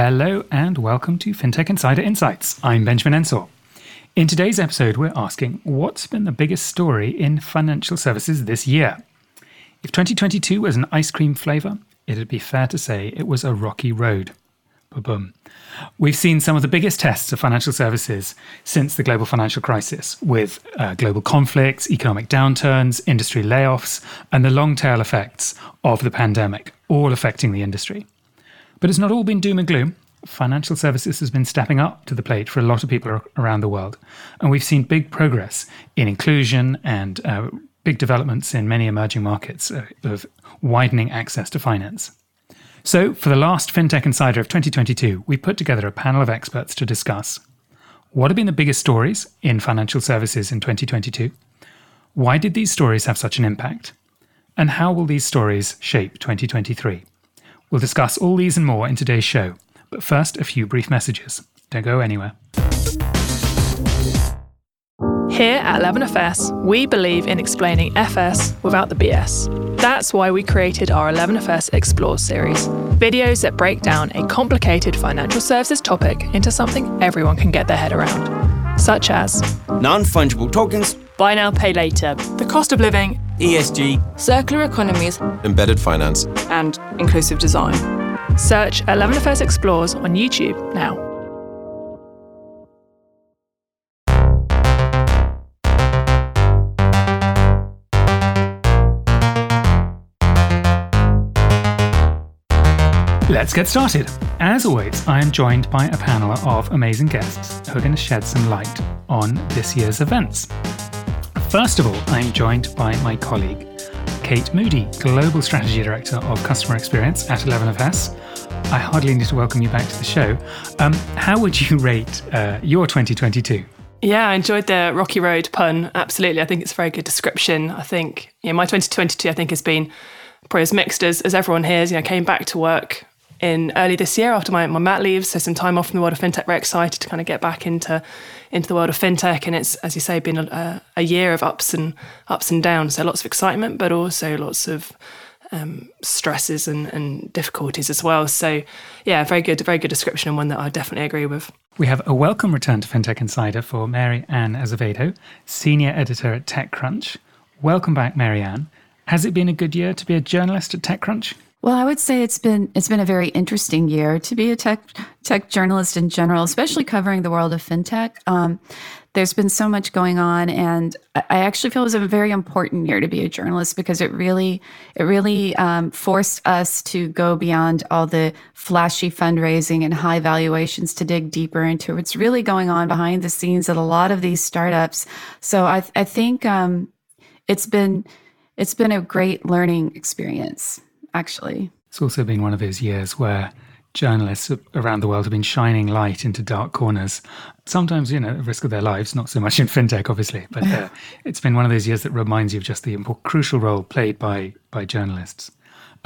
Hello and welcome to FinTech Insider Insights. I'm Benjamin Ensor. In today's episode, we're asking what's been the biggest story in financial services this year? If 2022 was an ice cream flavour, it'd be fair to say it was a rocky road. Ba-boom. We've seen some of the biggest tests of financial services since the global financial crisis, with uh, global conflicts, economic downturns, industry layoffs, and the long tail effects of the pandemic, all affecting the industry. But it's not all been doom and gloom. Financial services has been stepping up to the plate for a lot of people around the world. And we've seen big progress in inclusion and uh, big developments in many emerging markets uh, of widening access to finance. So, for the last FinTech Insider of 2022, we put together a panel of experts to discuss what have been the biggest stories in financial services in 2022? Why did these stories have such an impact? And how will these stories shape 2023? We'll discuss all these and more in today's show. But first, a few brief messages. Don't go anywhere. Here at 11FS, we believe in explaining FS without the BS. That's why we created our 11FS Explores series videos that break down a complicated financial services topic into something everyone can get their head around, such as non fungible tokens, buy now, pay later, the cost of living, ESG, circular economies, embedded finance, and inclusive design. Search 11FS Explores on YouTube now. Let's get started. As always, I am joined by a panel of amazing guests who are going to shed some light on this year's events. First of all, I'm joined by my colleague, Kate Moody, Global Strategy Director of Customer Experience at 11FS. I hardly need to welcome you back to the show. Um, how would you rate uh, your 2022? Yeah, I enjoyed the Rocky Road pun. Absolutely. I think it's a very good description. I think, yeah, my 2022, I think, has been probably as mixed as, as everyone here's. You know, came back to work in early this year after my, my mat leave, so some time off from the world of fintech. Very excited to kind of get back into into the world of fintech, and it's as you say been a, a year of ups and ups and downs. So lots of excitement, but also lots of um, stresses and, and difficulties as well. So yeah, very good, very good description, and one that I definitely agree with. We have a welcome return to FinTech Insider for Mary Ann Azevedo, senior editor at TechCrunch. Welcome back, Mary Ann. Has it been a good year to be a journalist at TechCrunch? Well, I would say it's been it's been a very interesting year to be a tech tech journalist in general, especially covering the world of fintech. Um, there's been so much going on, and I actually feel it was a very important year to be a journalist because it really it really um, forced us to go beyond all the flashy fundraising and high valuations to dig deeper into what's really going on behind the scenes at a lot of these startups. So I I think um, it's been it's been a great learning experience actually. It's also been one of those years where journalists around the world have been shining light into dark corners. Sometimes, you know, at risk of their lives, not so much in fintech, obviously, but uh, it's been one of those years that reminds you of just the crucial role played by by journalists.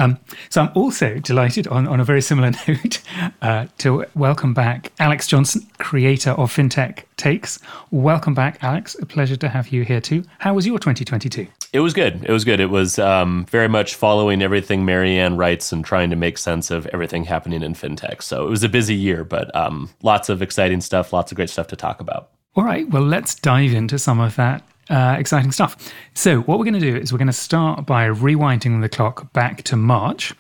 Um, so I'm also delighted on, on a very similar note uh, to welcome back Alex Johnson, creator of FinTech Takes. Welcome back, Alex. A pleasure to have you here too. How was your 2022? It was good. It was good. It was um, very much following everything Mary Ann writes and trying to make sense of everything happening in fintech. So it was a busy year, but um, lots of exciting stuff, lots of great stuff to talk about. All right. Well, let's dive into some of that uh, exciting stuff. So, what we're going to do is we're going to start by rewinding the clock back to March,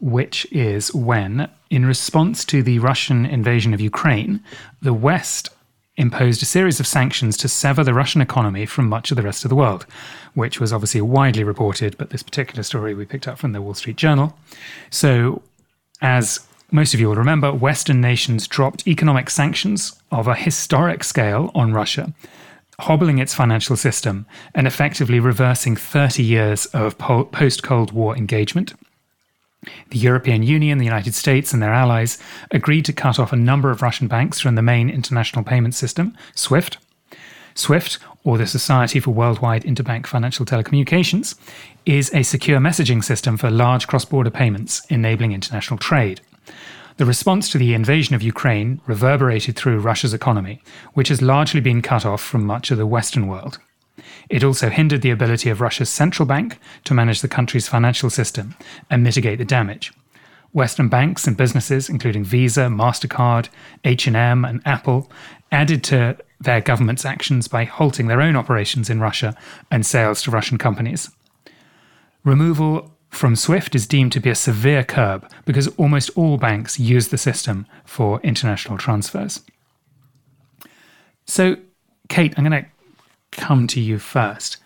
which is when, in response to the Russian invasion of Ukraine, the West imposed a series of sanctions to sever the Russian economy from much of the rest of the world, which was obviously widely reported, but this particular story we picked up from the Wall Street Journal. So, as most of you will remember, Western nations dropped economic sanctions of a historic scale on Russia hobbling its financial system and effectively reversing 30 years of post Cold War engagement. The European Union, the United States, and their allies agreed to cut off a number of Russian banks from the main international payment system, SWIFT. SWIFT, or the Society for Worldwide Interbank Financial Telecommunications, is a secure messaging system for large cross border payments, enabling international trade. The response to the invasion of Ukraine reverberated through Russia's economy, which has largely been cut off from much of the Western world. It also hindered the ability of Russia's central bank to manage the country's financial system and mitigate the damage. Western banks and businesses, including Visa, Mastercard, H&M, and Apple, added to their government's actions by halting their own operations in Russia and sales to Russian companies. Removal from SWIFT is deemed to be a severe curb because almost all banks use the system for international transfers. So, Kate, I'm going to come to you first.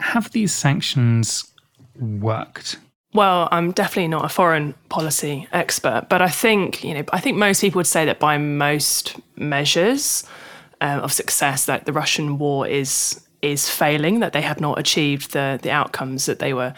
Have these sanctions worked? Well, I'm definitely not a foreign policy expert, but I think you know I think most people would say that by most measures um, of success, that the Russian war is is failing, that they have not achieved the the outcomes that they were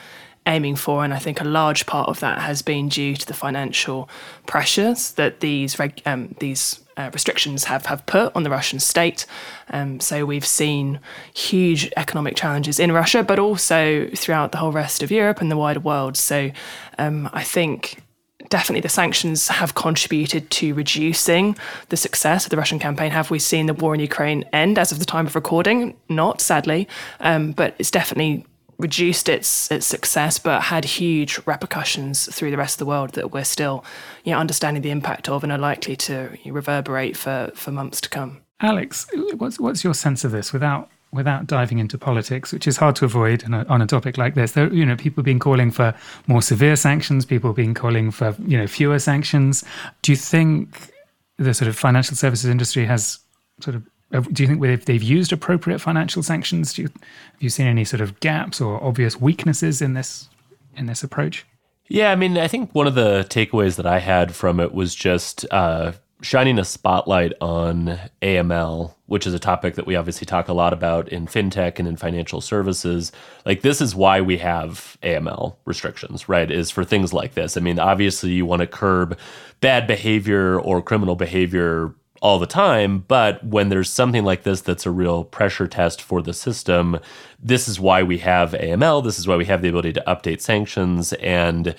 aiming for, and I think a large part of that has been due to the financial pressures that these reg- um, these uh, restrictions have, have put on the Russian state. Um, so we've seen huge economic challenges in Russia, but also throughout the whole rest of Europe and the wider world. So um, I think definitely the sanctions have contributed to reducing the success of the Russian campaign. Have we seen the war in Ukraine end as of the time of recording? Not, sadly, um, but it's definitely reduced its its success, but had huge repercussions through the rest of the world that we're still, you know, understanding the impact of and are likely to reverberate for for months to come. Alex, what's what's your sense of this without without diving into politics, which is hard to avoid on a, on a topic like this? There, you know, people been calling for more severe sanctions. People been calling for you know fewer sanctions. Do you think the sort of financial services industry has sort of do you think they've, they've used appropriate financial sanctions? Do you, have you seen any sort of gaps or obvious weaknesses in this in this approach? Yeah, I mean, I think one of the takeaways that I had from it was just uh, shining a spotlight on AML, which is a topic that we obviously talk a lot about in fintech and in financial services. Like, this is why we have AML restrictions, right? Is for things like this. I mean, obviously, you want to curb bad behavior or criminal behavior all the time. But when there's something like this that's a real pressure test for the system, this is why we have AML. This is why we have the ability to update sanctions. And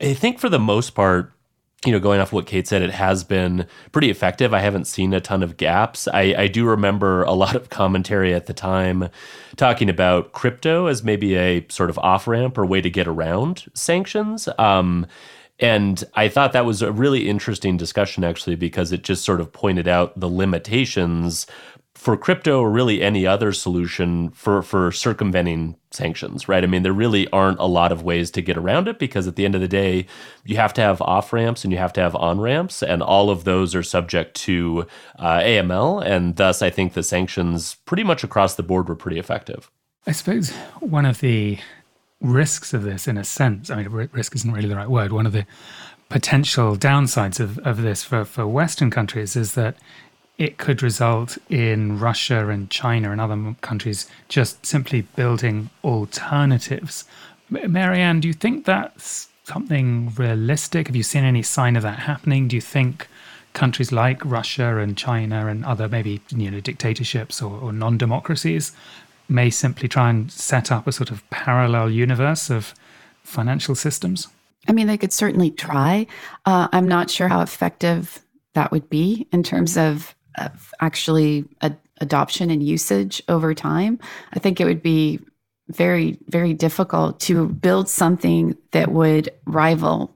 I think for the most part, you know, going off what Kate said, it has been pretty effective. I haven't seen a ton of gaps. I, I do remember a lot of commentary at the time talking about crypto as maybe a sort of off ramp or way to get around sanctions. Um, and I thought that was a really interesting discussion, actually, because it just sort of pointed out the limitations for crypto or really any other solution for, for circumventing sanctions, right? I mean, there really aren't a lot of ways to get around it because at the end of the day, you have to have off ramps and you have to have on ramps, and all of those are subject to uh, AML. And thus, I think the sanctions pretty much across the board were pretty effective. I suppose one of the risks of this, in a sense, I mean, risk isn't really the right word. One of the potential downsides of, of this for, for Western countries is that it could result in Russia and China and other countries just simply building alternatives. Mary Ann, do you think that's something realistic? Have you seen any sign of that happening? Do you think countries like Russia and China and other maybe you know dictatorships or, or non-democracies may simply try and set up a sort of parallel universe of financial systems? I mean, they could certainly try. Uh, I'm not sure how effective that would be in terms of, of actually adoption and usage over time. I think it would be very, very difficult to build something that would rival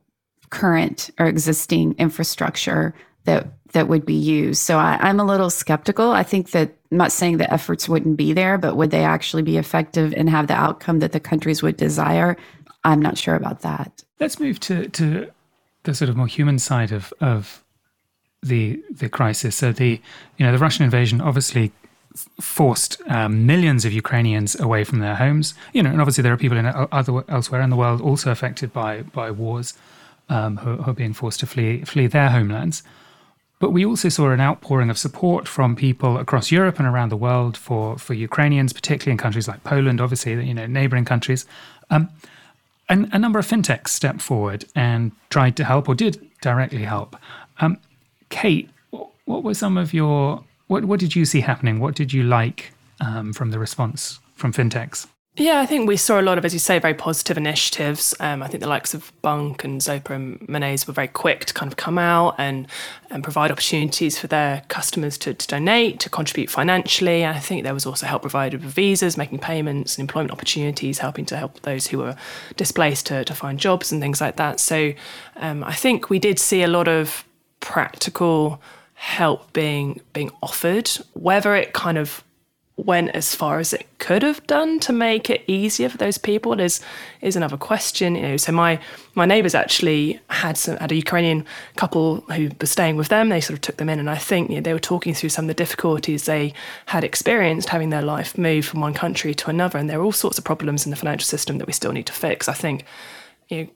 current or existing infrastructure that that would be used. So I, I'm a little skeptical. I think that I'm not saying the efforts wouldn't be there, but would they actually be effective and have the outcome that the countries would desire? I'm not sure about that. Let's move to, to the sort of more human side of, of the the crisis. So the you know the Russian invasion obviously forced um, millions of Ukrainians away from their homes. You know, and obviously there are people in other elsewhere in the world also affected by by wars um, who, who, are being forced to flee flee their homelands. But we also saw an outpouring of support from people across Europe and around the world for, for Ukrainians, particularly in countries like Poland, obviously, you know, neighboring countries. Um, and a number of fintechs stepped forward and tried to help or did directly help. Um, Kate, what were some of your, what, what did you see happening? What did you like um, from the response from fintechs? Yeah, I think we saw a lot of, as you say, very positive initiatives. Um, I think the likes of Bunq and Zopa and Monese were very quick to kind of come out and, and provide opportunities for their customers to, to donate, to contribute financially. And I think there was also help provided with visas, making payments and employment opportunities, helping to help those who were displaced to, to find jobs and things like that. So um, I think we did see a lot of practical help being being offered, whether it kind of went as far as it could have done to make it easier for those people is is another question. You know, so my my neighbours actually had some had a Ukrainian couple who were staying with them. They sort of took them in, and I think you know, they were talking through some of the difficulties they had experienced having their life move from one country to another, and there are all sorts of problems in the financial system that we still need to fix. I think you know,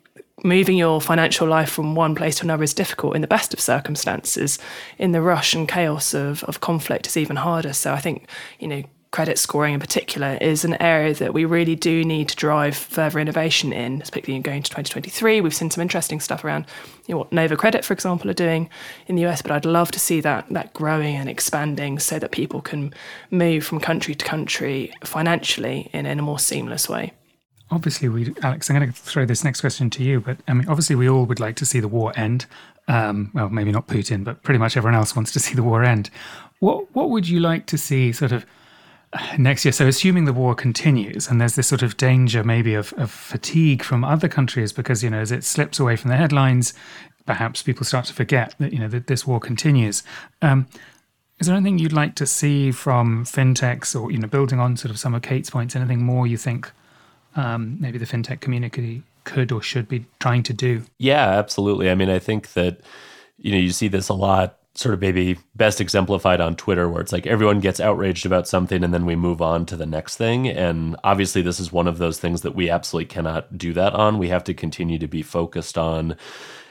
moving your financial life from one place to another is difficult in the best of circumstances. In the rush and chaos of, of conflict, it's even harder. So I think, you know, credit scoring in particular is an area that we really do need to drive further innovation in, particularly going to 2023. We've seen some interesting stuff around you know, what Nova Credit, for example, are doing in the US, but I'd love to see that that growing and expanding so that people can move from country to country financially in, in a more seamless way obviously we alex i'm going to throw this next question to you but i mean obviously we all would like to see the war end. Um, well maybe not putin but pretty much everyone else wants to see the war end. What what would you like to see sort of next year? So assuming the war continues and there's this sort of danger maybe of, of fatigue from other countries because you know as it slips away from the headlines perhaps people start to forget that you know that this war continues. Um, is there anything you'd like to see from fintechs or you know building on sort of some of kate's points? Anything more you think um, maybe the fintech community could or should be trying to do. Yeah, absolutely. I mean, I think that you know you see this a lot sort of maybe best exemplified on Twitter, where it's like everyone gets outraged about something and then we move on to the next thing. And obviously, this is one of those things that we absolutely cannot do that on. We have to continue to be focused on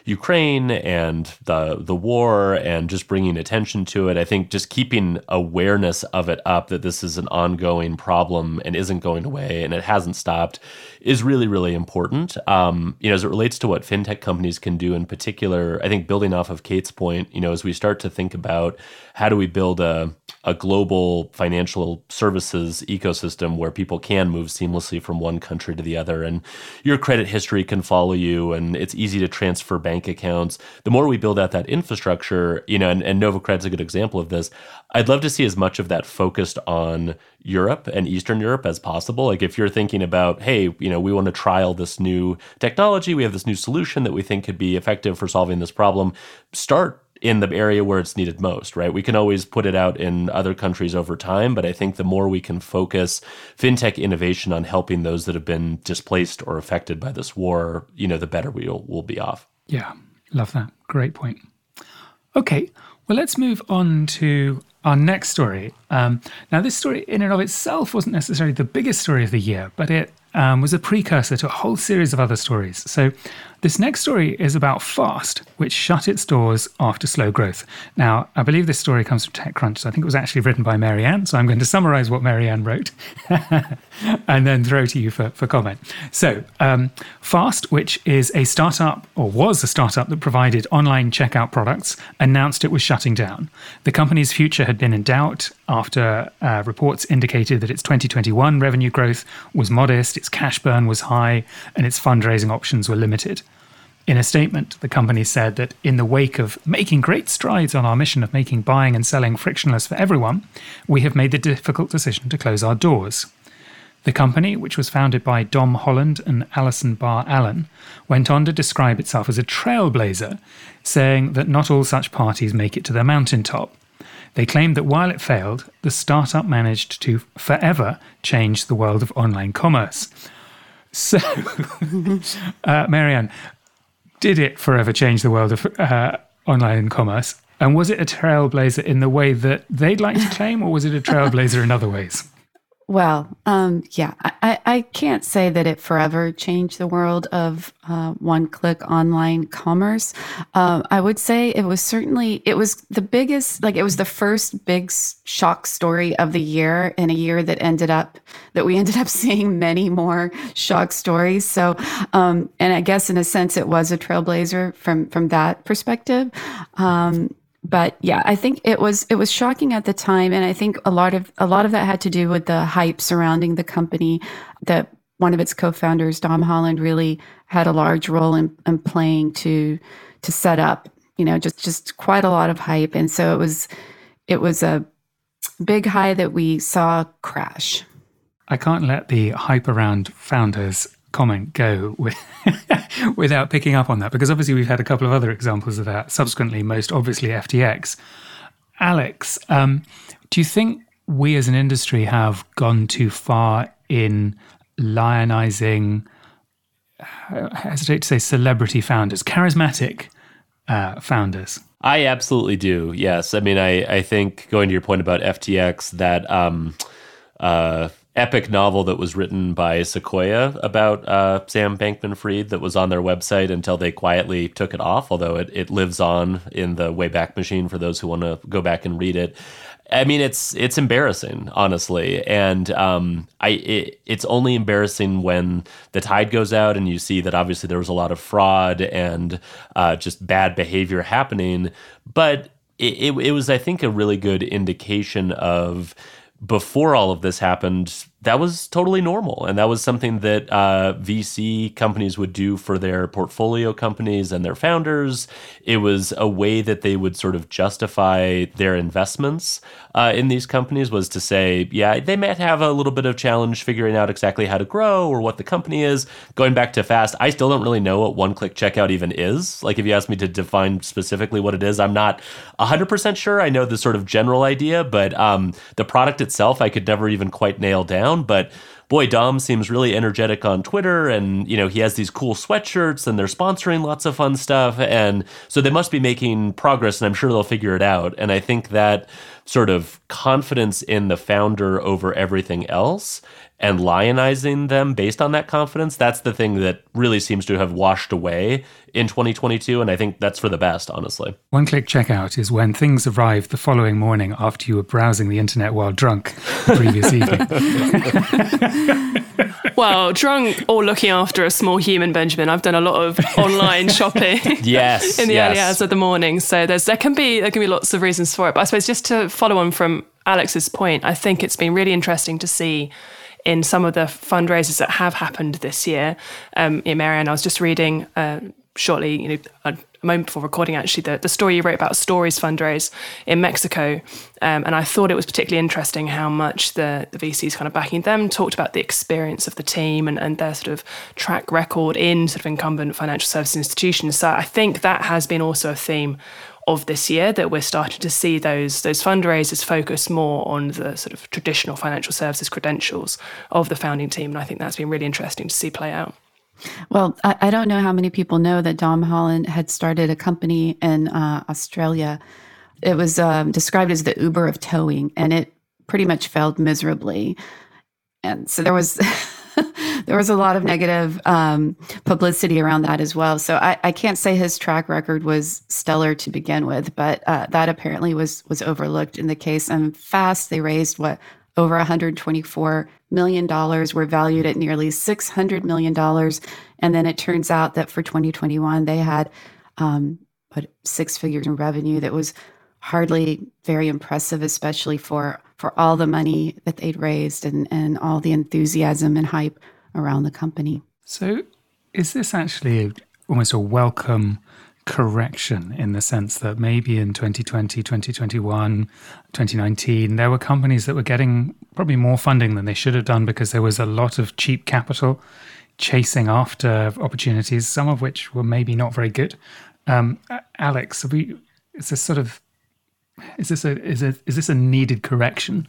Ukraine and the the war and just bringing attention to it. I think just keeping awareness of it up that this is an ongoing problem and isn't going away and it hasn't stopped is really really important. Um, you know, as it relates to what fintech companies can do in particular, I think building off of Kate's point, you know, as we start to think about how do we build a a global financial services ecosystem where people can move seamlessly from one country to the other and your credit history can follow you and it's easy to transfer bank accounts the more we build out that infrastructure you know and, and novacred's a good example of this i'd love to see as much of that focused on europe and eastern europe as possible like if you're thinking about hey you know we want to trial this new technology we have this new solution that we think could be effective for solving this problem start in the area where it's needed most, right? We can always put it out in other countries over time, but I think the more we can focus fintech innovation on helping those that have been displaced or affected by this war, you know, the better we'll, we'll be off. Yeah, love that. Great point. Okay, well, let's move on to our next story. Um, now, this story in and of itself wasn't necessarily the biggest story of the year, but it um, was a precursor to a whole series of other stories. So, this next story is about Fast, which shut its doors after slow growth. Now, I believe this story comes from TechCrunch, so I think it was actually written by Mary Ann. So I'm going to summarize what Mary Ann wrote and then throw to you for, for comment. So, um, Fast, which is a startup or was a startup that provided online checkout products, announced it was shutting down. The company's future had been in doubt after uh, reports indicated that its 2021 revenue growth was modest, its cash burn was high, and its fundraising options were limited. In a statement, the company said that in the wake of making great strides on our mission of making buying and selling frictionless for everyone, we have made the difficult decision to close our doors. The company, which was founded by Dom Holland and Allison Barr Allen, went on to describe itself as a trailblazer, saying that not all such parties make it to the mountaintop. They claimed that while it failed, the startup managed to forever change the world of online commerce. So, uh, Mary Ann, did it forever change the world of uh, online commerce? And was it a trailblazer in the way that they'd like to claim, or was it a trailblazer in other ways? Well, um, yeah, I, I can't say that it forever changed the world of uh, one-click online commerce. Um, I would say it was certainly it was the biggest, like it was the first big shock story of the year in a year that ended up that we ended up seeing many more shock stories. So, um, and I guess in a sense, it was a trailblazer from from that perspective. Um, but yeah, I think it was it was shocking at the time, and I think a lot of a lot of that had to do with the hype surrounding the company. That one of its co-founders, Dom Holland, really had a large role in, in playing to to set up. You know, just just quite a lot of hype, and so it was it was a big high that we saw crash. I can't let the hype around founders comment go with, without picking up on that because obviously we've had a couple of other examples of that subsequently most obviously ftx alex um, do you think we as an industry have gone too far in lionizing I hesitate to say celebrity founders charismatic uh, founders? I absolutely do yes. I mean I, I think going to your point about ftx that um, uh, epic novel that was written by Sequoia about uh, Sam Bankman Fried that was on their website until they quietly took it off, although it, it lives on in the Wayback Machine for those who want to go back and read it. I mean, it's it's embarrassing, honestly, and um, I it, it's only embarrassing when the tide goes out and you see that obviously there was a lot of fraud and uh, just bad behavior happening. But it, it, it was, I think, a really good indication of before all of this happened, that was totally normal. And that was something that uh, VC companies would do for their portfolio companies and their founders. It was a way that they would sort of justify their investments uh, in these companies was to say, yeah, they might have a little bit of challenge figuring out exactly how to grow or what the company is. Going back to fast, I still don't really know what one click checkout even is. Like, if you ask me to define specifically what it is, I'm not 100% sure. I know the sort of general idea, but um, the product itself, I could never even quite nail down. But boy, Dom seems really energetic on Twitter, and you know he has these cool sweatshirts, and they're sponsoring lots of fun stuff, and so they must be making progress, and I'm sure they'll figure it out. And I think that sort of confidence in the founder over everything else and lionizing them based on that confidence, that's the thing that really seems to have washed away in 2022. And I think that's for the best, honestly. One click checkout is when things arrive the following morning after you were browsing the internet while drunk the previous evening. well, drunk or looking after a small human, Benjamin. I've done a lot of online shopping. yes. in the yes. early hours of the morning. So there's there can be there can be lots of reasons for it. But I suppose just to follow on from Alex's point, I think it's been really interesting to see in some of the fundraisers that have happened this year. Um, yeah, Mary Ann, I was just reading uh, shortly, you know, a, moment before recording, actually, the, the story you wrote about Stori's fundraise in Mexico. Um, and I thought it was particularly interesting how much the, the VCs kind of backing them talked about the experience of the team and, and their sort of track record in sort of incumbent financial services institutions. So I think that has been also a theme of this year that we're starting to see those those fundraisers focus more on the sort of traditional financial services credentials of the founding team, and I think that's been really interesting to see play out. Well, I, I don't know how many people know that Dom Holland had started a company in uh, Australia. It was um, described as the Uber of towing, and it pretty much failed miserably. And so there was. there was a lot of negative um, publicity around that as well. So I, I, can't say his track record was stellar to begin with, but uh, that apparently was was overlooked in the case. And fast, they raised what over 124 million dollars, were valued at nearly 600 million dollars, and then it turns out that for 2021 they had um, what six figures in revenue. That was hardly very impressive, especially for for all the money that they'd raised and, and all the enthusiasm and hype around the company. So, is this actually almost a welcome correction in the sense that maybe in 2020, 2021, 2019, there were companies that were getting probably more funding than they should have done because there was a lot of cheap capital chasing after opportunities, some of which were maybe not very good. Um, Alex, we, is this sort of is this a is it is this a needed correction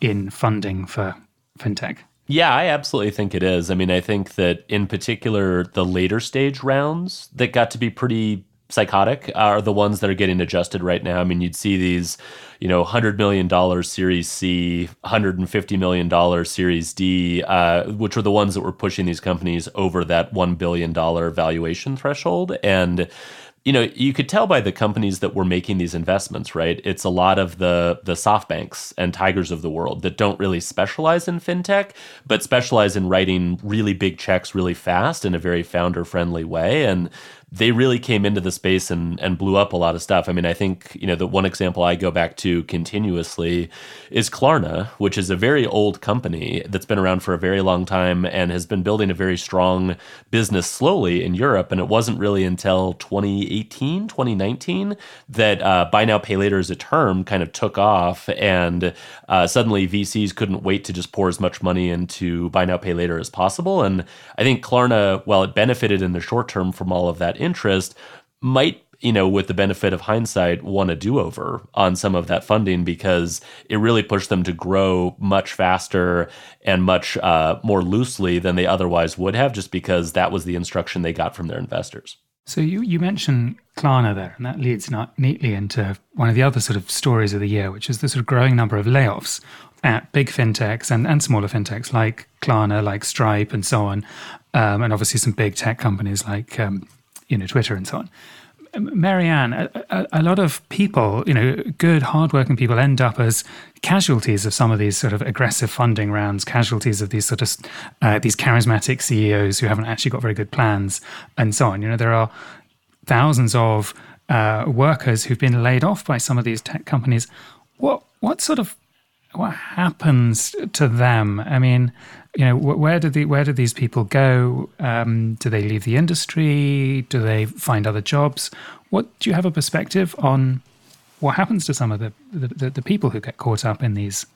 in funding for fintech? Yeah, I absolutely think it is. I mean, I think that in particular, the later stage rounds that got to be pretty psychotic are the ones that are getting adjusted right now. I mean, you'd see these, you know, $100 million Series C, $150 million Series D, uh, which were the ones that were pushing these companies over that $1 billion valuation threshold. And you know, you could tell by the companies that were making these investments, right? It's a lot of the the SoftBanks and Tigers of the world that don't really specialize in fintech, but specialize in writing really big checks really fast in a very founder friendly way. And they really came into the space and, and blew up a lot of stuff. I mean, I think, you know, the one example I go back to continuously is Klarna, which is a very old company that's been around for a very long time and has been building a very strong business slowly in Europe. And it wasn't really until 2018, 2019 that uh, buy now, pay later as a term kind of took off. And uh, suddenly VCs couldn't wait to just pour as much money into buy now, pay later as possible. And I think Klarna, while it benefited in the short term from all of that interest might you know, with the benefit of hindsight, want a do over on some of that funding because it really pushed them to grow much faster and much uh, more loosely than they otherwise would have, just because that was the instruction they got from their investors. So you, you mentioned Klarna there, and that leads not neatly into one of the other sort of stories of the year, which is the sort of growing number of layoffs at big fintechs and, and smaller fintechs like Klarna, like Stripe, and so on, um, and obviously some big tech companies like um, you know, Twitter and so on. Mary Ann, a, a, a, lot of people, you know, good, hardworking people end up as casualties of some of these sort of aggressive funding rounds, casualties of these sort of uh, these charismatic CEOs who haven't actually got very good plans, and so on. You know, there are thousands of uh, workers who've been laid off by some of these tech companies. What what sort of what happens to them? I mean, you know, where do the where do these people go? Um, do they leave the industry? Do they find other jobs? What do you have a perspective on? What happens to some of the the, the people who get caught up in these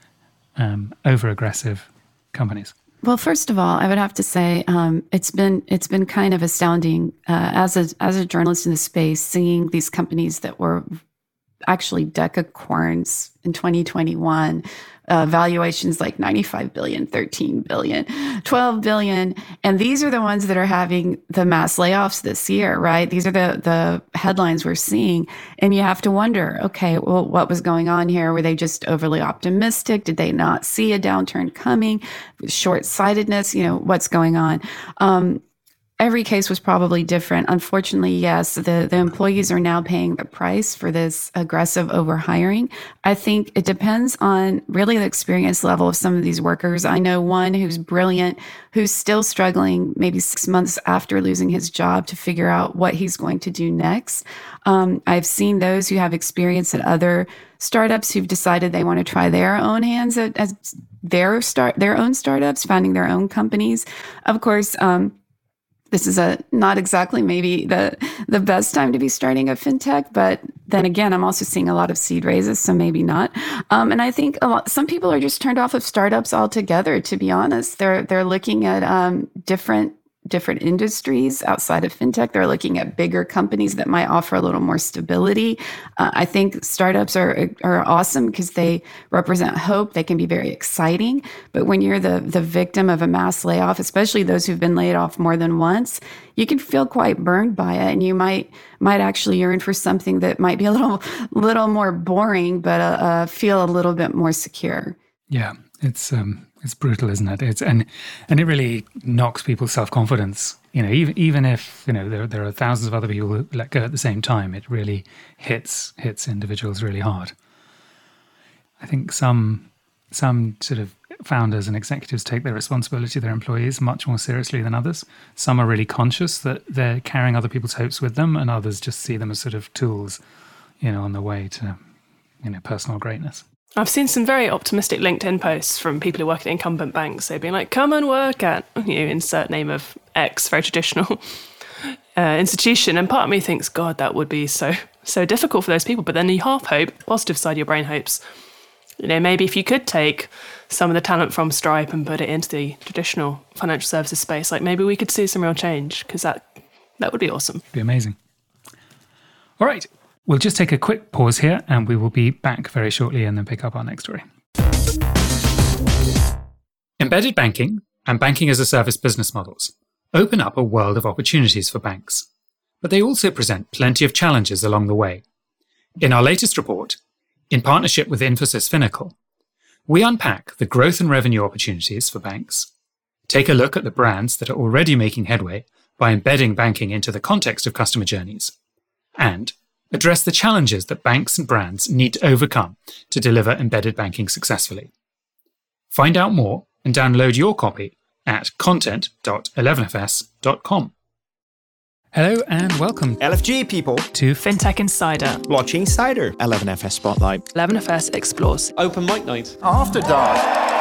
um, over aggressive companies? Well, first of all, I would have to say um, it's been it's been kind of astounding uh, as a as a journalist in the space, seeing these companies that were actually decacorns in 2021 uh, valuations like 95 billion 13 billion 12 billion. And these are the ones that are having the mass layoffs this year right? These are the the headlines we're seeing. And you have to wonder okay well what was going on here? Were they just overly optimistic? Did they not see a downturn coming? Short-sightedness you know what's going on? Um, every case was probably different. Unfortunately, yes, the, the employees are now paying the price for this aggressive overhiring. I think it depends on really the experience level of some of these workers. I know one who's brilliant, who's still struggling maybe six months after losing his job to figure out what he's going to do next. Um, I've seen those who have experience at other startups who've decided they want to try their own hands at, at their start their own startups, finding their own companies. Of course, um, this is a not exactly maybe the the best time to be starting a fintech but then again i'm also seeing a lot of seed raises so maybe not. Um, and i think lot some people are just turned off of startups altogether to be honest. They're they're looking at um, different different industries outside of fintech. They're looking at bigger companies that might offer a little more stability. Uh, I think startups are are awesome because they represent hope. They can be very exciting. But when you're the the victim of a mass layoff, especially those who've been laid off more than once, you can feel quite burned by it, and you might might actually yearn for something that might be a little little more boring, but uh, uh, feel a little bit more secure. Yeah, it's um, it's brutal, isn't it? It's and and it really knocks people's self confidence. You know, even even if you know there there are thousands of other people who let go at the same time, it really hits hits individuals really hard. I think some some sort of founders and executives take their responsibility to their employees much more seriously than others. Some are really conscious that they're carrying other people's hopes with them, and others just see them as sort of tools, you know, on the way to you know personal greatness. I've seen some very optimistic LinkedIn posts from people who work at incumbent banks. They've been like, "Come and work at you know, insert name of X, very traditional uh, institution." And part of me thinks, "God, that would be so so difficult for those people." But then you half hope, positive side of your brain hopes, you know, maybe if you could take some of the talent from Stripe and put it into the traditional financial services space, like maybe we could see some real change because that that would be awesome. It'd be amazing. All right, We'll just take a quick pause here and we will be back very shortly and then pick up our next story. Embedded banking and banking as a service business models open up a world of opportunities for banks, but they also present plenty of challenges along the way. In our latest report, in partnership with Infosys Finacle, we unpack the growth and revenue opportunities for banks, take a look at the brands that are already making headway by embedding banking into the context of customer journeys, and address the challenges that banks and brands need to overcome to deliver embedded banking successfully. Find out more and download your copy at content.11fs.com. Hello and welcome LFG people. to FinTech Insider, Blockchain Insider. 11FS Spotlight. 11FS Explores. Open mic night. After Dark.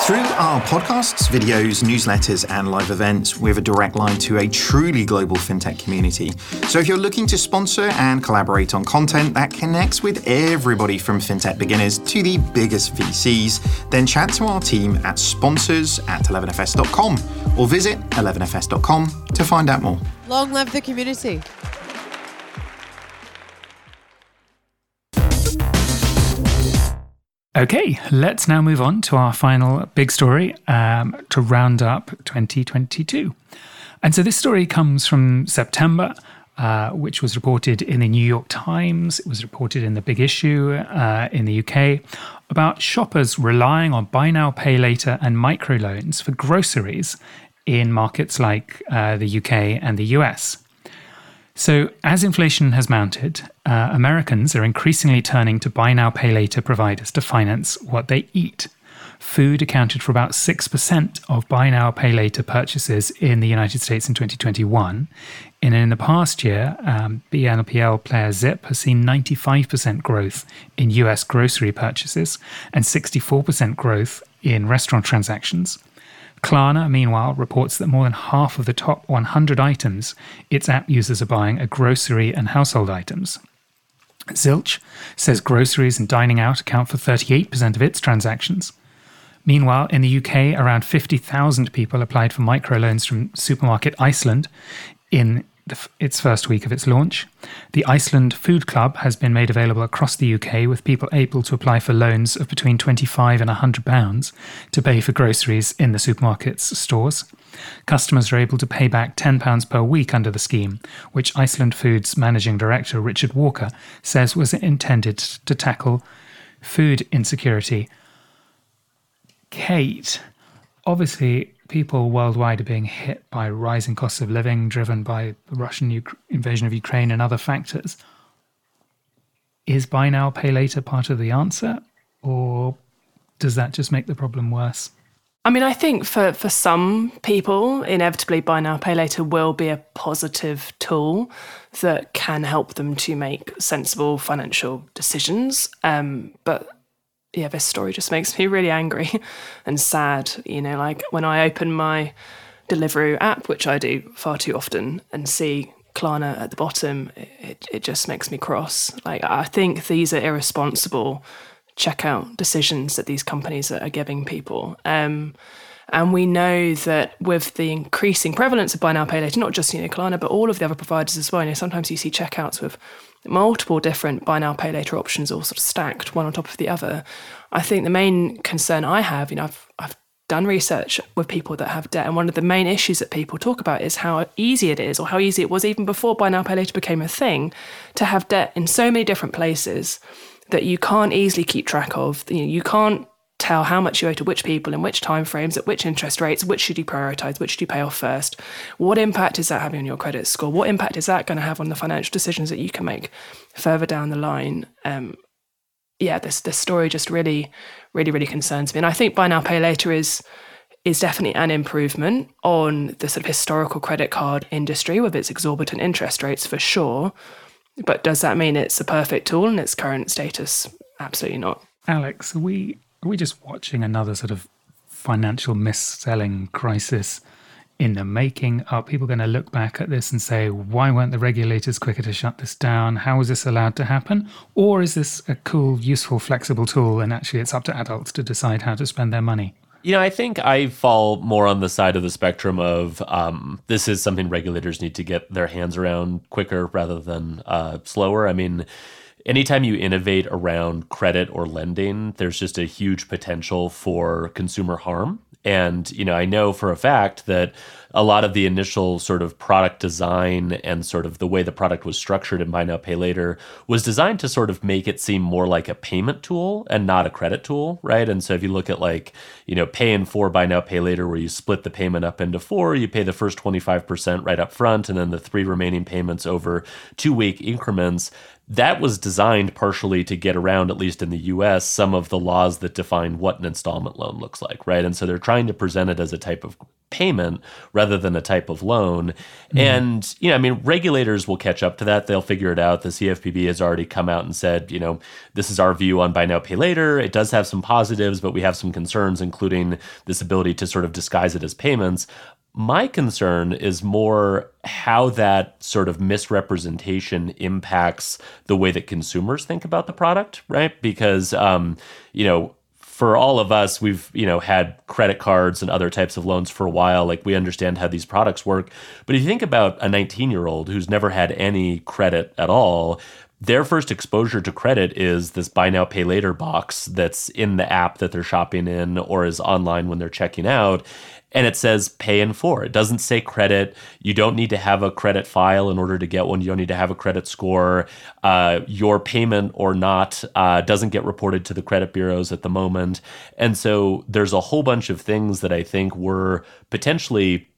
Through our podcasts, videos, newsletters, and live events, we have a direct line to a truly global fintech community. So if you're looking to sponsor and collaborate on content that connects with everybody from fintech beginners to the biggest VCs, then chat to our team at sponsors at 11fs.com or visit 11fs.com to find out more. Long live the community. Okay, let's now move on to our final big story um, to round up 2022. And so this story comes from September, uh, which was reported in the New York Times. It was reported in the Big Issue uh, in the UK about shoppers relying on buy now, pay later and microloans for groceries in markets like uh, the UK and the US. So, as inflation has mounted, uh, Americans are increasingly turning to buy now, pay later providers to finance what they eat. Food accounted for about 6% of buy now, pay later purchases in the United States in 2021. And in the past year, um, BNPL player Zip has seen 95% growth in US grocery purchases and 64% growth in restaurant transactions. Klarna, meanwhile, reports that more than half of the top 100 items its app users are buying are grocery and household items. Zilch says groceries and dining out account for 38% of its transactions. Meanwhile, in the UK, around 50,000 people applied for microloans from supermarket Iceland in f- its first week of its launch. The Iceland Food Club has been made available across the UK, with people able to apply for loans of between 25 and 100 pounds to pay for groceries in the supermarket's stores. Customers are able to pay back 10 pounds per week under the scheme, which Iceland Food's managing director Richard Walker says was intended to tackle food insecurity. Kate, obviously people worldwide are being hit by rising costs of living driven by the Russian Uk- invasion of Ukraine and other factors. Is buy now, pay later part of the answer, or does that just make the problem worse? I mean, I think for, for some people, inevitably buy now, pay later will be a positive tool that can help them to make sensible financial decisions. Um, but yeah, this story just makes me really angry and sad. You know, like when I open my Deliveroo app, which I do far too often, and see Klarna at the bottom, it, it just makes me cross. Like, I think these are irresponsible checkout decisions that these companies are giving people. Um, and we know that with the increasing prevalence of buy now, pay later, not just you know Klarna, but all of the other providers as well. You know, sometimes you see checkouts with multiple different buy now, pay later options all sort of stacked one on top of the other. I think the main concern I have, you know, I've I've done research with people that have debt, and one of the main issues that people talk about is how easy it is, or how easy it was even before buy now, pay later became a thing, to have debt in so many different places that you can't easily keep track of. You, know, you can't tell how much you owe to which people in which time frames at which interest rates which should you prioritize which should you pay off first? What impact is that having on your credit score? What impact is that going to have on the financial decisions that you can make further down the line? Um, yeah this this story just really really really concerns me. And i think buy now pay later is is definitely an improvement on the sort of historical credit card industry with its exorbitant interest rates for sure. But does that mean it's a perfect tool in its current status? Absolutely not. Alex, are we are we just watching another sort of financial mis-selling crisis in the making? Are people going to look back at this and say, why weren't the regulators quicker to shut this down? How was this allowed to happen? Or is this a cool, useful, flexible tool and actually it's up to adults to decide how to spend their money? You know, I think I fall more on the side of the spectrum of um, this is something regulators need to get their hands around quicker rather than uh, slower. I mean, anytime you innovate around credit or lending, there's just a huge potential for consumer harm. And, you know, I know for a fact that a lot of the initial sort of product design and sort of the way the product was structured in Buy Now Pay Later was designed to sort of make it seem more like a payment tool and not a credit tool, right? And so if you look at like, you know, pay in four, Buy Now Pay Later, where you split the payment up into four, you pay the first 25% right up front, and then the three remaining payments over two week increments that was designed partially to get around, at least in the US, some of the laws that define what an installment loan looks like, right? And so they're trying to present it as a type of payment rather than a type of loan. Mm-hmm. And, you know, I mean, regulators will catch up to that. They'll figure it out. The CFPB has already come out and said, you know, this is our view on buy now, pay later. It does have some positives, but we have some concerns, including this ability to sort of disguise it as payments. My concern is more how that sort of misrepresentation impacts the way that consumers think about the product, right? Because, um, you know, for all of us, we've you know had credit cards and other types of loans for a while. Like we understand how these products work. But if you think about a 19 year old who's never had any credit at all, their first exposure to credit is this buy now pay later box that's in the app that they're shopping in or is online when they're checking out and it says pay in full. It doesn't say credit. You don't need to have a credit file in order to get one. You don't need to have a credit score. Uh, your payment or not uh, doesn't get reported to the credit bureaus at the moment. And so there's a whole bunch of things that I think were potentially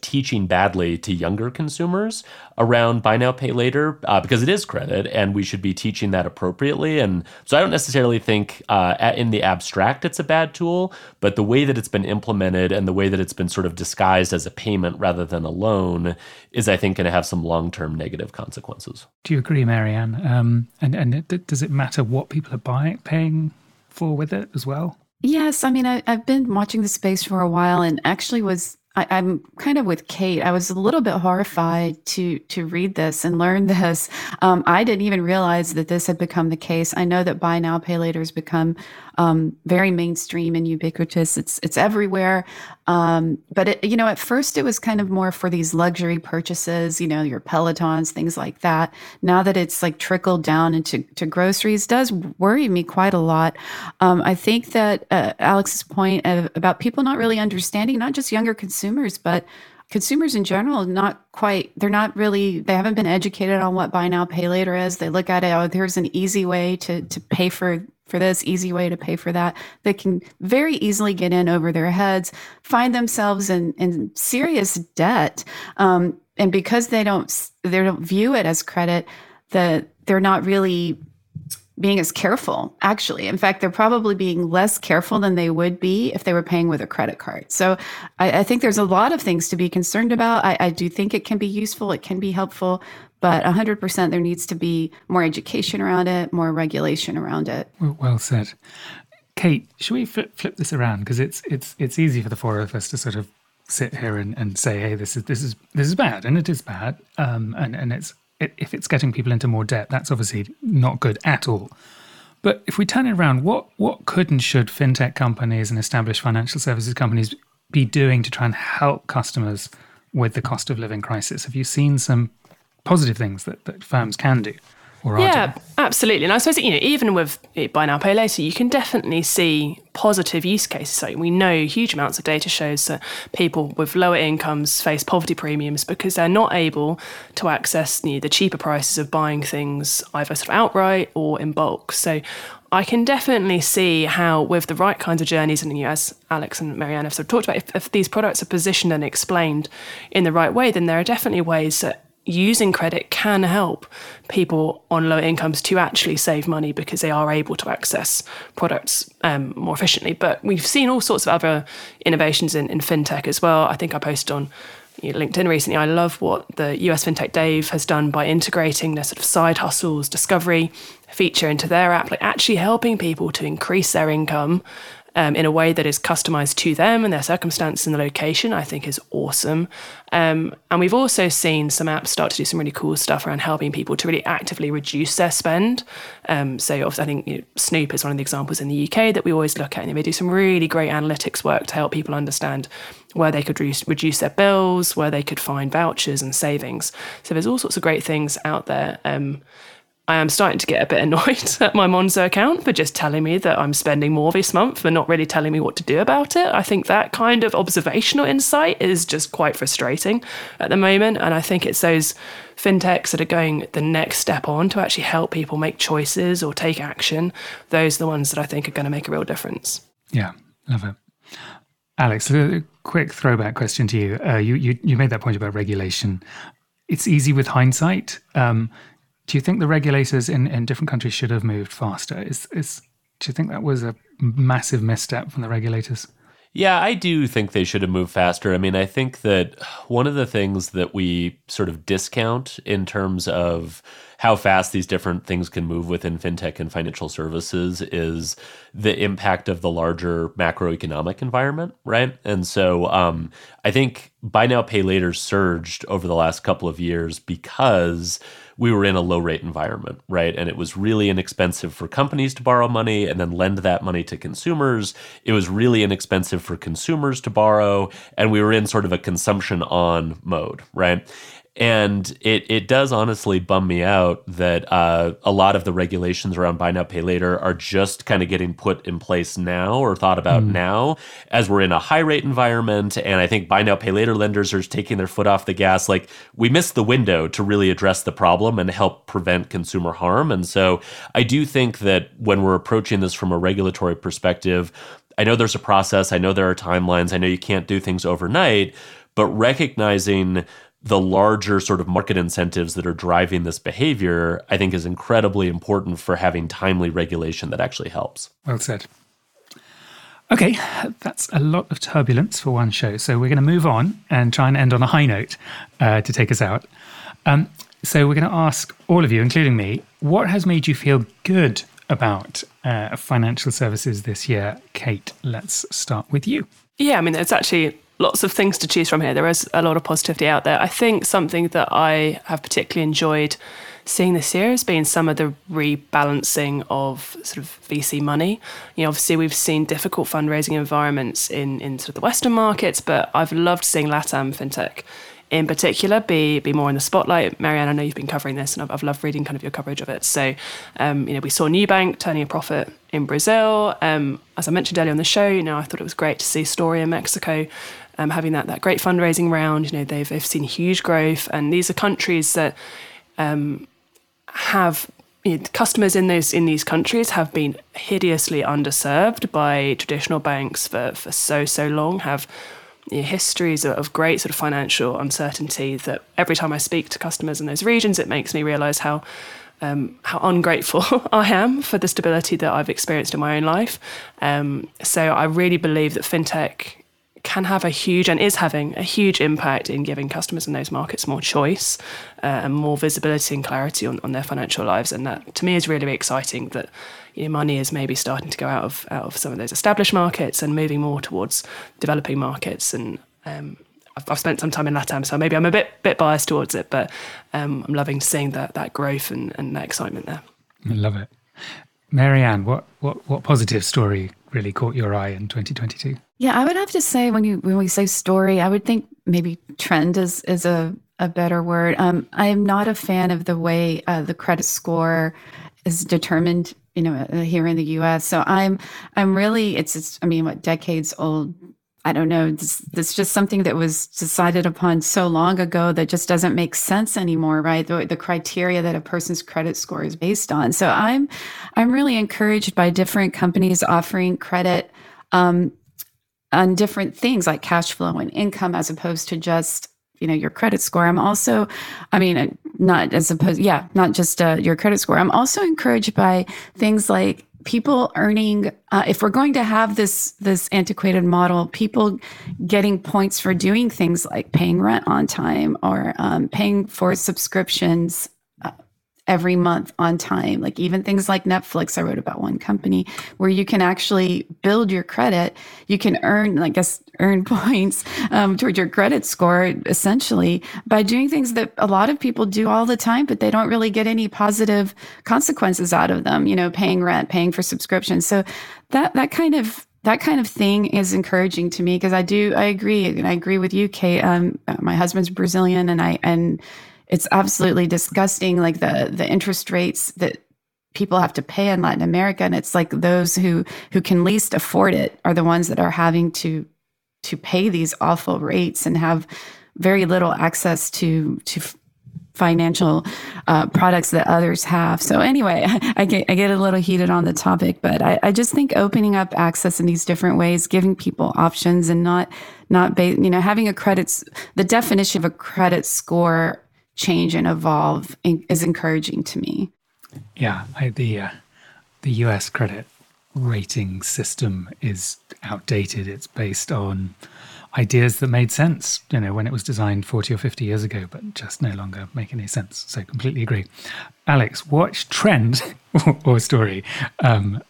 teaching badly to younger consumers around buy now pay later uh, because it is credit and we should be teaching that appropriately. And so i don't necessarily think uh, in the abstract it's a bad tool but the way that it's been implemented and the way that it's been sort of disguised as a payment rather than a loan is i think going to have some long-term negative consequences. Do you agree Mary Ann? Um, and, and it, does it matter what people are buying paying for with it as well? Yes, I mean I, have been watching the space for a while, and actually was I, am kind of with Kate. I was a little bit horrified to to read this and learn this. Um, I didn't even realize that this had become the case. I know that buy now, pay later has become um, very mainstream and ubiquitous. It's it's everywhere. Um, but it, you know, at first it was kind of more for these luxury purchases. You know, your Pelotons, things like that. Now that it's like trickled down into to groceries, does worry me quite a lot. Um, I think that uh, Alex's point of, about people not really understanding, not just younger consumers, but consumers in general not quite they're not really they haven't been educated on what buy now pay later is. They look at it oh there's an easy way to to pay for for this easy way to pay for that. They can very easily get in over their heads find themselves in, in serious debt um, and because they don't they don't view it as credit that they're not really being as careful actually in fact they're probably being less careful than they would be if they were paying with a credit card so i, I think there's a lot of things to be concerned about I, I do think it can be useful it can be helpful but 100% there needs to be more education around it, more regulation around it. Well said. Kate, should we flip, flip this around because it's it's it's easy for the four of us to sort of sit here and, and say, hey, this is this is this is bad, and it is bad, um, and and it's it, if it's getting people into more debt, that's obviously not good at all. But if we turn it around, what what could and should fintech companies and established financial services companies be doing to try and help customers with the cost of living crisis? Have you seen some positive things that, that firms can do. Yeah, absolutely. And I suppose you know, even with buy now pay later, you can definitely see positive use cases. So we know huge amounts of data shows that people with lower incomes face poverty premiums because they're not able to access you know, the cheaper prices of buying things either sort of outright or in bulk. So I can definitely see how, with the right kinds of journeys, and you know, as Alex and Mary Ann have sort of talked about, if, if these products are positioned and explained in the right way, then there are definitely ways that using credit can help people on low incomes to actually save money because they are able to access products um, more efficiently. But we've seen all sorts of other innovations in, in fintech as well. I think I posted on LinkedIn recently. I love what the US FinTech Dave has done by integrating their sort of side hustles discovery feature into their app, like actually helping people to increase their income um, in a way that is customized to them and their circumstance and the location, I think is awesome. Um, and we've also seen some apps start to do some really cool stuff around helping people to really actively reduce their spend. Um, so I think you know, Snoop is one of the examples in the UK that we always look at. And they do some really great analytics work to help people understand where they could re- reduce their bills, where they could find vouchers and savings. So there's all sorts of great things out there. Um, I am starting to get a bit annoyed at my Monzo account for just telling me that I'm spending more this month but not really telling me what to do about it. I think that kind of observational insight is just quite frustrating at the moment. And I think it's those fintechs that are going the next step on to actually help people make choices or take action. Those are the ones that I think are going to make a real difference. Yeah, love it. Alex, a quick throwback question to you. Uh, you, you, you made that point about regulation. It's easy with hindsight. Um, do you think the regulators in, in different countries should have moved faster? Is, is, do you think that was a massive misstep from the regulators? Yeah, I do think they should have moved faster. I mean, I think that one of the things that we sort of discount in terms of how fast these different things can move within fintech and financial services is the impact of the larger macroeconomic environment, right? And so um, I think buy now, pay later surged over the last couple of years because we were in a low rate environment, right? And it was really inexpensive for companies to borrow money and then lend that money to consumers. It was really inexpensive for consumers to borrow. And we were in sort of a consumption on mode, right? And it, it does honestly bum me out that uh, a lot of the regulations around buy now, pay later are just kind of getting put in place now or thought about mm. now as we're in a high rate environment. And I think buy now, pay later lenders are taking their foot off the gas. Like we missed the window to really address the problem and help prevent consumer harm. And so I do think that when we're approaching this from a regulatory perspective, I know there's a process, I know there are timelines, I know you can't do things overnight, but recognizing the larger sort of market incentives that are driving this behavior, I think is incredibly important for having timely regulation that actually helps. Well said. Okay, that's a lot of turbulence for one show. So we're going to move on and try and end on a high note uh, to take us out. Um, so we're going to ask all of you, including me, what has made you feel good about uh, financial services this year? Kate, let's start with you. Yeah, I mean, it's actually lots of things to choose from here. There is a lot of positivity out there. I think something that I have particularly enjoyed seeing this year has been some of the rebalancing of sort of VC money. You know, obviously we've seen difficult fundraising environments in in sort of the Western markets, but I've loved seeing LATAM fintech in particular be be more in the spotlight. Mary Ann, I know you've been covering this, and I've, I've loved reading kind of your coverage of it. So, um, you know, we saw Nubank turning a profit in Brazil. Um, as I mentioned earlier on the show, you know, I thought it was great to see Stori in Mexico um, having that that great fundraising round. You know, they've they've seen huge growth, and these are countries that um, have you know, customers in those in these countries have been hideously underserved by traditional banks for for so so long. Have you know, histories of great sort of financial uncertainty that every time I speak to customers in those regions, it makes me realise how um, how ungrateful I am for the stability that I've experienced in my own life. Um, so I really believe that fintech can have a huge and is having a huge impact in giving customers in those markets more choice uh, and more visibility and clarity on, on their financial lives. And that to me is really, exciting that you know, money is maybe starting to go out of out of some of those established markets and moving more towards developing markets. And um, I've, I've, spent some time in LATAM, so maybe I'm a bit bit biased towards it, but um, I'm loving seeing that that growth and, and that excitement there. I love it. Mary Ann, what, what, what positive story really caught your eye in 2022? Yeah, I would have to say when you when we say story, I would think maybe trend is is a a better word. Um, I am not a fan of the way uh, the credit score is determined, you know, uh, here in the U.S. So I'm I'm really it's, it's I mean, what decades old I don't know. This, this is just something that was decided upon so long ago that just doesn't make sense anymore, right? The, the, criteria that a person's credit score is based on. So I'm, I'm really encouraged by different companies offering credit um, on different things like cash flow and income, as opposed to just you know your credit score. I'm also, I mean, not as opposed, yeah, not just uh, your credit score. I'm also encouraged by things like people earning uh, if we're going to have this this antiquated model people getting points for doing things like paying rent on time or um, paying for subscriptions every month on time. Like even things like Netflix, I wrote about one company where you can actually build your credit. You can earn, I guess, earn points um, towards your credit score essentially by doing things that a lot of people do all the time, but they don't really get any positive consequences out of them. You know, paying rent, paying for subscriptions. So that that kind of that kind of thing is encouraging to me because I do I agree and I agree with you, Kate. Um, my husband's Brazilian, and I and it's absolutely disgusting like the the interest rates that people have to pay in Latin America and it's like those who who can least afford it are the ones that are having to to pay these awful rates and have very little access to to financial uh, products that others have. So anyway, I get I get a little heated on the topic, but I, I just think opening up access in these different ways, giving people options, and not not ba- you know having a credit the definition of a credit score change and evolve is encouraging to me. Yeah, I, the uh, the U.S. credit rating system is outdated. It's based on ideas that made sense, you know, when it was designed 40 or 50 years ago, but just no longer make any sense. So completely agree. Alex, what trend or story um,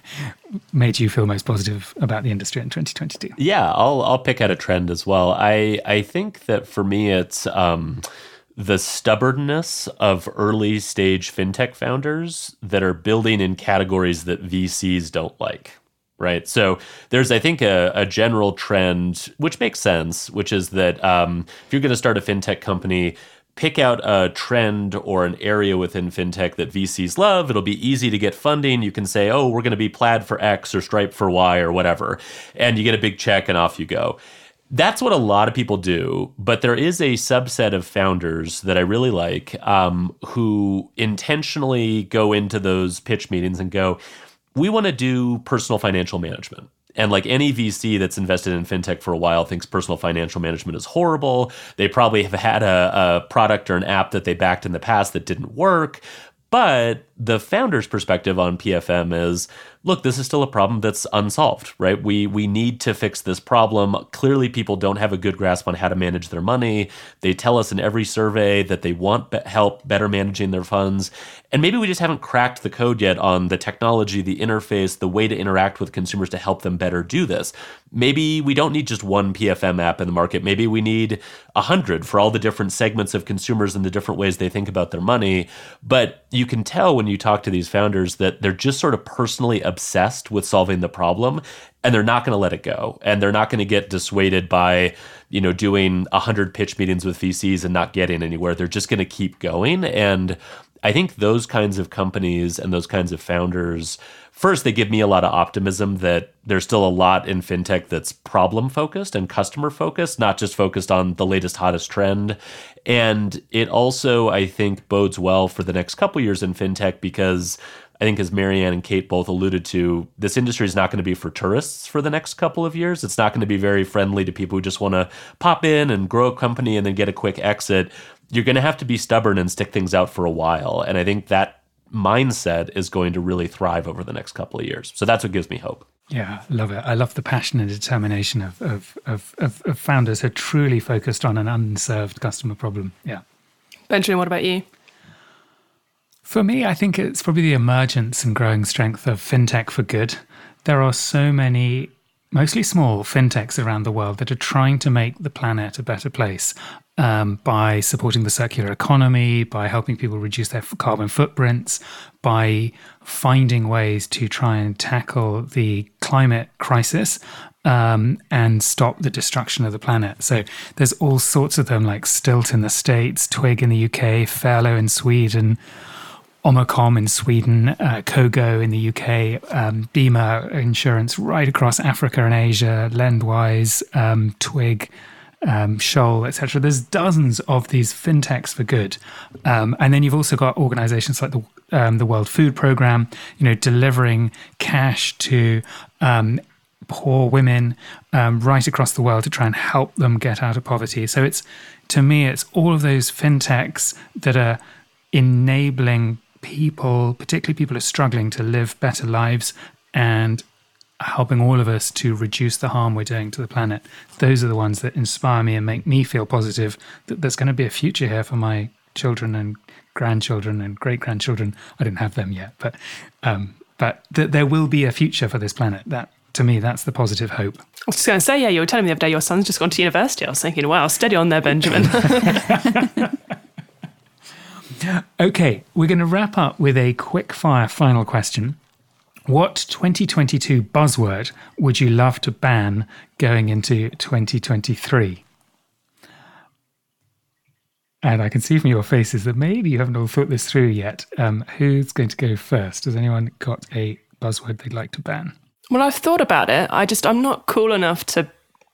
made you feel most positive about the industry in 2022? Yeah, I'll I'll pick out a trend as well. I I think that for me it's um, the stubbornness of early stage fintech founders that are building in categories that VCs don't like. Right. So there's, I think, a, a general trend, which makes sense, which is that um, if you're going to start a fintech company, pick out a trend or an area within fintech that VCs love. It'll be easy to get funding. You can say, oh, we're going to be Plaid for X or Stripe for Y or whatever. And you get a big check and off you go. That's what a lot of people do, but there is a subset of founders that I really like um, who intentionally go into those pitch meetings and go, we want to do personal financial management. And like any VC that's invested in fintech for a while thinks personal financial management is horrible. They probably have had a, a, product or an app that they backed in the past that didn't work. But the founder's perspective on PFM is look, this is still a problem that's unsolved, right? We we need to fix this problem. Clearly, people don't have a good grasp on how to manage their money. They tell us in every survey that they want be- help better managing their funds, and maybe we just haven't cracked the code yet on the technology, the interface, the way to interact with consumers to help them better do this. Maybe we don't need just one PFM app in the market. Maybe we need a hundred for all the different segments of consumers and the different ways they think about their money. But you can tell when you talk to these founders that they're just sort of personally obsessed with solving the problem and they're not going to let it go. And they're not going to get dissuaded by you know doing 100 pitch meetings with VCs and not getting anywhere. They're just going to keep going. And I think those kinds of companies and those kinds of founders first they give me a lot of optimism that there's still a lot in fintech that's problem focused and customer focused not just focused on the latest hottest trend. And it also I think bodes well for the next couple years in fintech because I think as Mary Ann and Kate both alluded to, this industry is not going to be for tourists for the next couple of years. It's not going to be very friendly to people who just want to pop in and grow a company and then get a quick exit. You're going to have to be stubborn and stick things out for a while. And I think that mindset is going to really thrive over the next couple of years. So that's what gives me hope. Yeah, love it. I love the passion and determination of, of, of, of, of founders who are truly focused on an unserved customer problem. Yeah. Benjamin, what about you? For me, I think it's probably the emergence and growing strength of fintech for good. There are so many, mostly small fintechs around the world that are trying to make the planet a better place um, by supporting the circular economy, by helping people reduce their carbon footprints, by finding ways to try and tackle the climate crisis um, and stop the destruction of the planet. So there's all sorts of them, like Stilt in the States, Twig in the UK, Fairlo in Sweden. Omocom in Sweden, uh, Cogo in the UK, um, Bima Insurance right across Africa and Asia, Lendwise, um, Twig, um, Shoal, etc. There's dozens of these fintechs for good, um, and then you've also got organisations like the um, the World Food Programme, you know, delivering cash to um, poor women um, right across the world to try and help them get out of poverty. So it's to me, it's all of those fintechs that are enabling people, particularly people who are struggling to live better lives and helping all of us to reduce the harm we're doing to the planet. Those are the ones that inspire me and make me feel positive that there's going to be a future here for my children and grandchildren and great grandchildren. I didn't have them yet, but um, but th- there will be a future for this planet. That to me, that's the positive hope. I was just going to say, yeah, you were telling me the other day your son's just gone to university. I was thinking, wow, steady on there, Benjamin. Okay, we're going to wrap up with a quick fire final question. What 2022 buzzword would you love to ban going into 2023? And I can see from your faces that maybe you haven't all thought this through yet. Um, who's going to go first? Has anyone got a buzzword they'd like to ban? well, I've thought about it. I just, I'm not cool enough to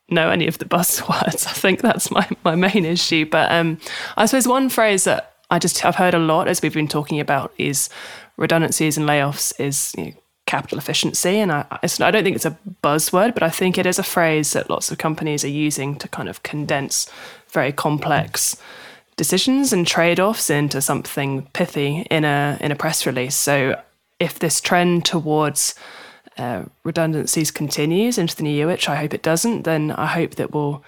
know any of the buzzwords. I think that's my, my main issue. But um, I suppose one phrase that I just I've heard a lot as we've been talking about is redundancies and layoffs is you know, capital efficiency. And I, I don't think it's a buzzword, but I think it is a phrase that lots of companies are using to kind of condense very complex decisions and trade-offs into something pithy in a in a press release. So if this trend towards uh, redundancies continues into the new year, which I hope it doesn't, then I hope that we'll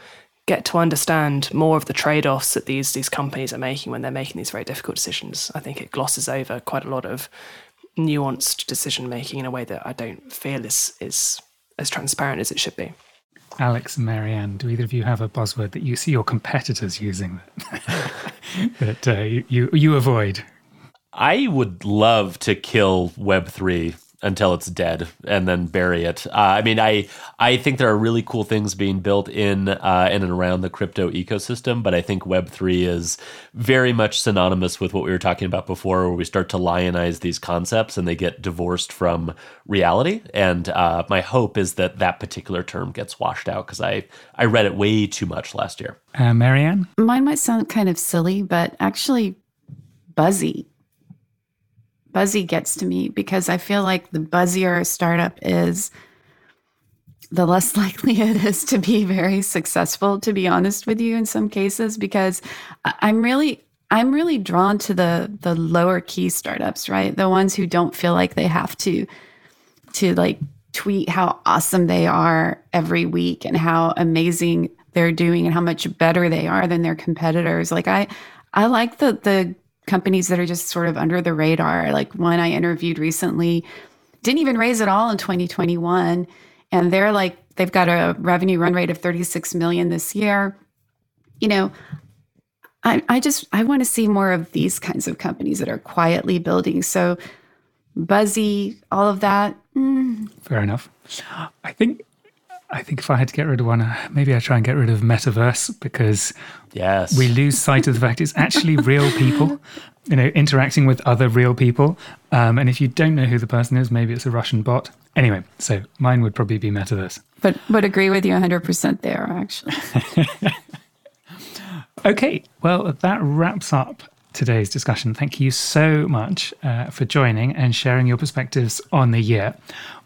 get to understand more of the trade-offs that these these companies are making when they're making these very difficult decisions. I think it glosses over quite a lot of nuanced decision making in a way that I don't feel is is as transparent as it should be. Alex and Mary Ann, do either of you have a buzzword that you see your competitors using that uh, you, you you avoid? I would love to kill Web3 until it's dead and then bury it. Uh, I mean, I I think there are really cool things being built in uh, in and around the crypto ecosystem, but I think Web three is very much synonymous with what we were talking about before, where we start to lionize these concepts and they get divorced from reality. And uh, my hope is that that particular term gets washed out because I I read it way too much last year. Uh, Mary Ann, Mine might sound kind of silly, but actually, buzzy. Buzzy gets to me because I feel like the buzzier a startup is, the less likely it is to be very successful, to be honest with you, in some cases, because I'm really. I'm really drawn to the the lower key startups, right? The ones who don't feel like they have to to like tweet how awesome they are every week and how amazing they're doing and how much better they are than their competitors. Like I I like the the companies that are just sort of under the radar. Like one I interviewed recently didn't even raise at all in 2021 and they're like they've got a revenue run rate of 36 million this year. You know, I, I just I want to see more of these kinds of companies that are quietly building. So buzzy, all of that. mm, fair enough. I think I think if I had to get rid of one, uh, maybe I'd try and get rid of metaverse because Yes, we lose sight of the fact it's actually real people, you know, interacting with other real people. Um, and if you don't know who the person is, maybe it's a Russian bot. Anyway, so mine would probably be metaverse. but would agree with you 100% there actually. Okay, well, that wraps up today's discussion. Thank you so much uh, for joining and sharing your perspectives on the year.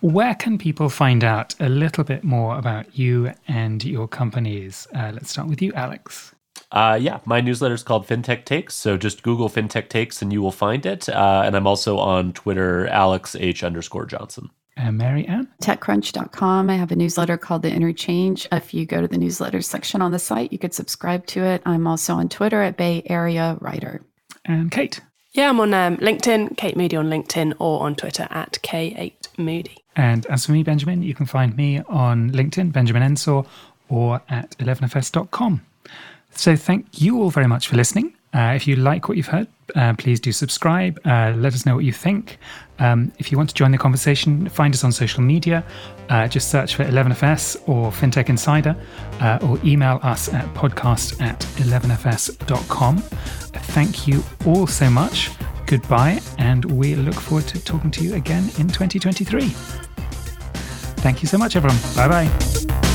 Where can people find out a little bit more about you and your companies? Uh, let's start with you, Alex. Uh, yeah, my newsletter is called FinTech Takes. So just Google FinTech Takes and you will find it. Uh, and I'm also on Twitter, Alex H underscore Johnson. Uh, Mary Ann TechCrunch.com. I have a newsletter called The Interchange. If you go to the newsletter section on the site, you could subscribe to it. I'm also on Twitter at Bay Area Writer. And Kate. Yeah, I'm on um, LinkedIn, Kate Moody on LinkedIn, or on Twitter at K8Moody. And as for me, Benjamin, you can find me on LinkedIn, Benjamin Ensor, or at 11fs.com. So thank you all very much for listening. Uh, if you like what you've heard, uh, please do subscribe. Uh, let us know what you think. Um, if you want to join the conversation, find us on social media. Uh, just search for 11FS or FinTech Insider, uh, or email us at podcast at 11fs.com. Thank you all so much. Goodbye, and we look forward to talking to you again in 2023. Thank you so much, everyone. Bye bye.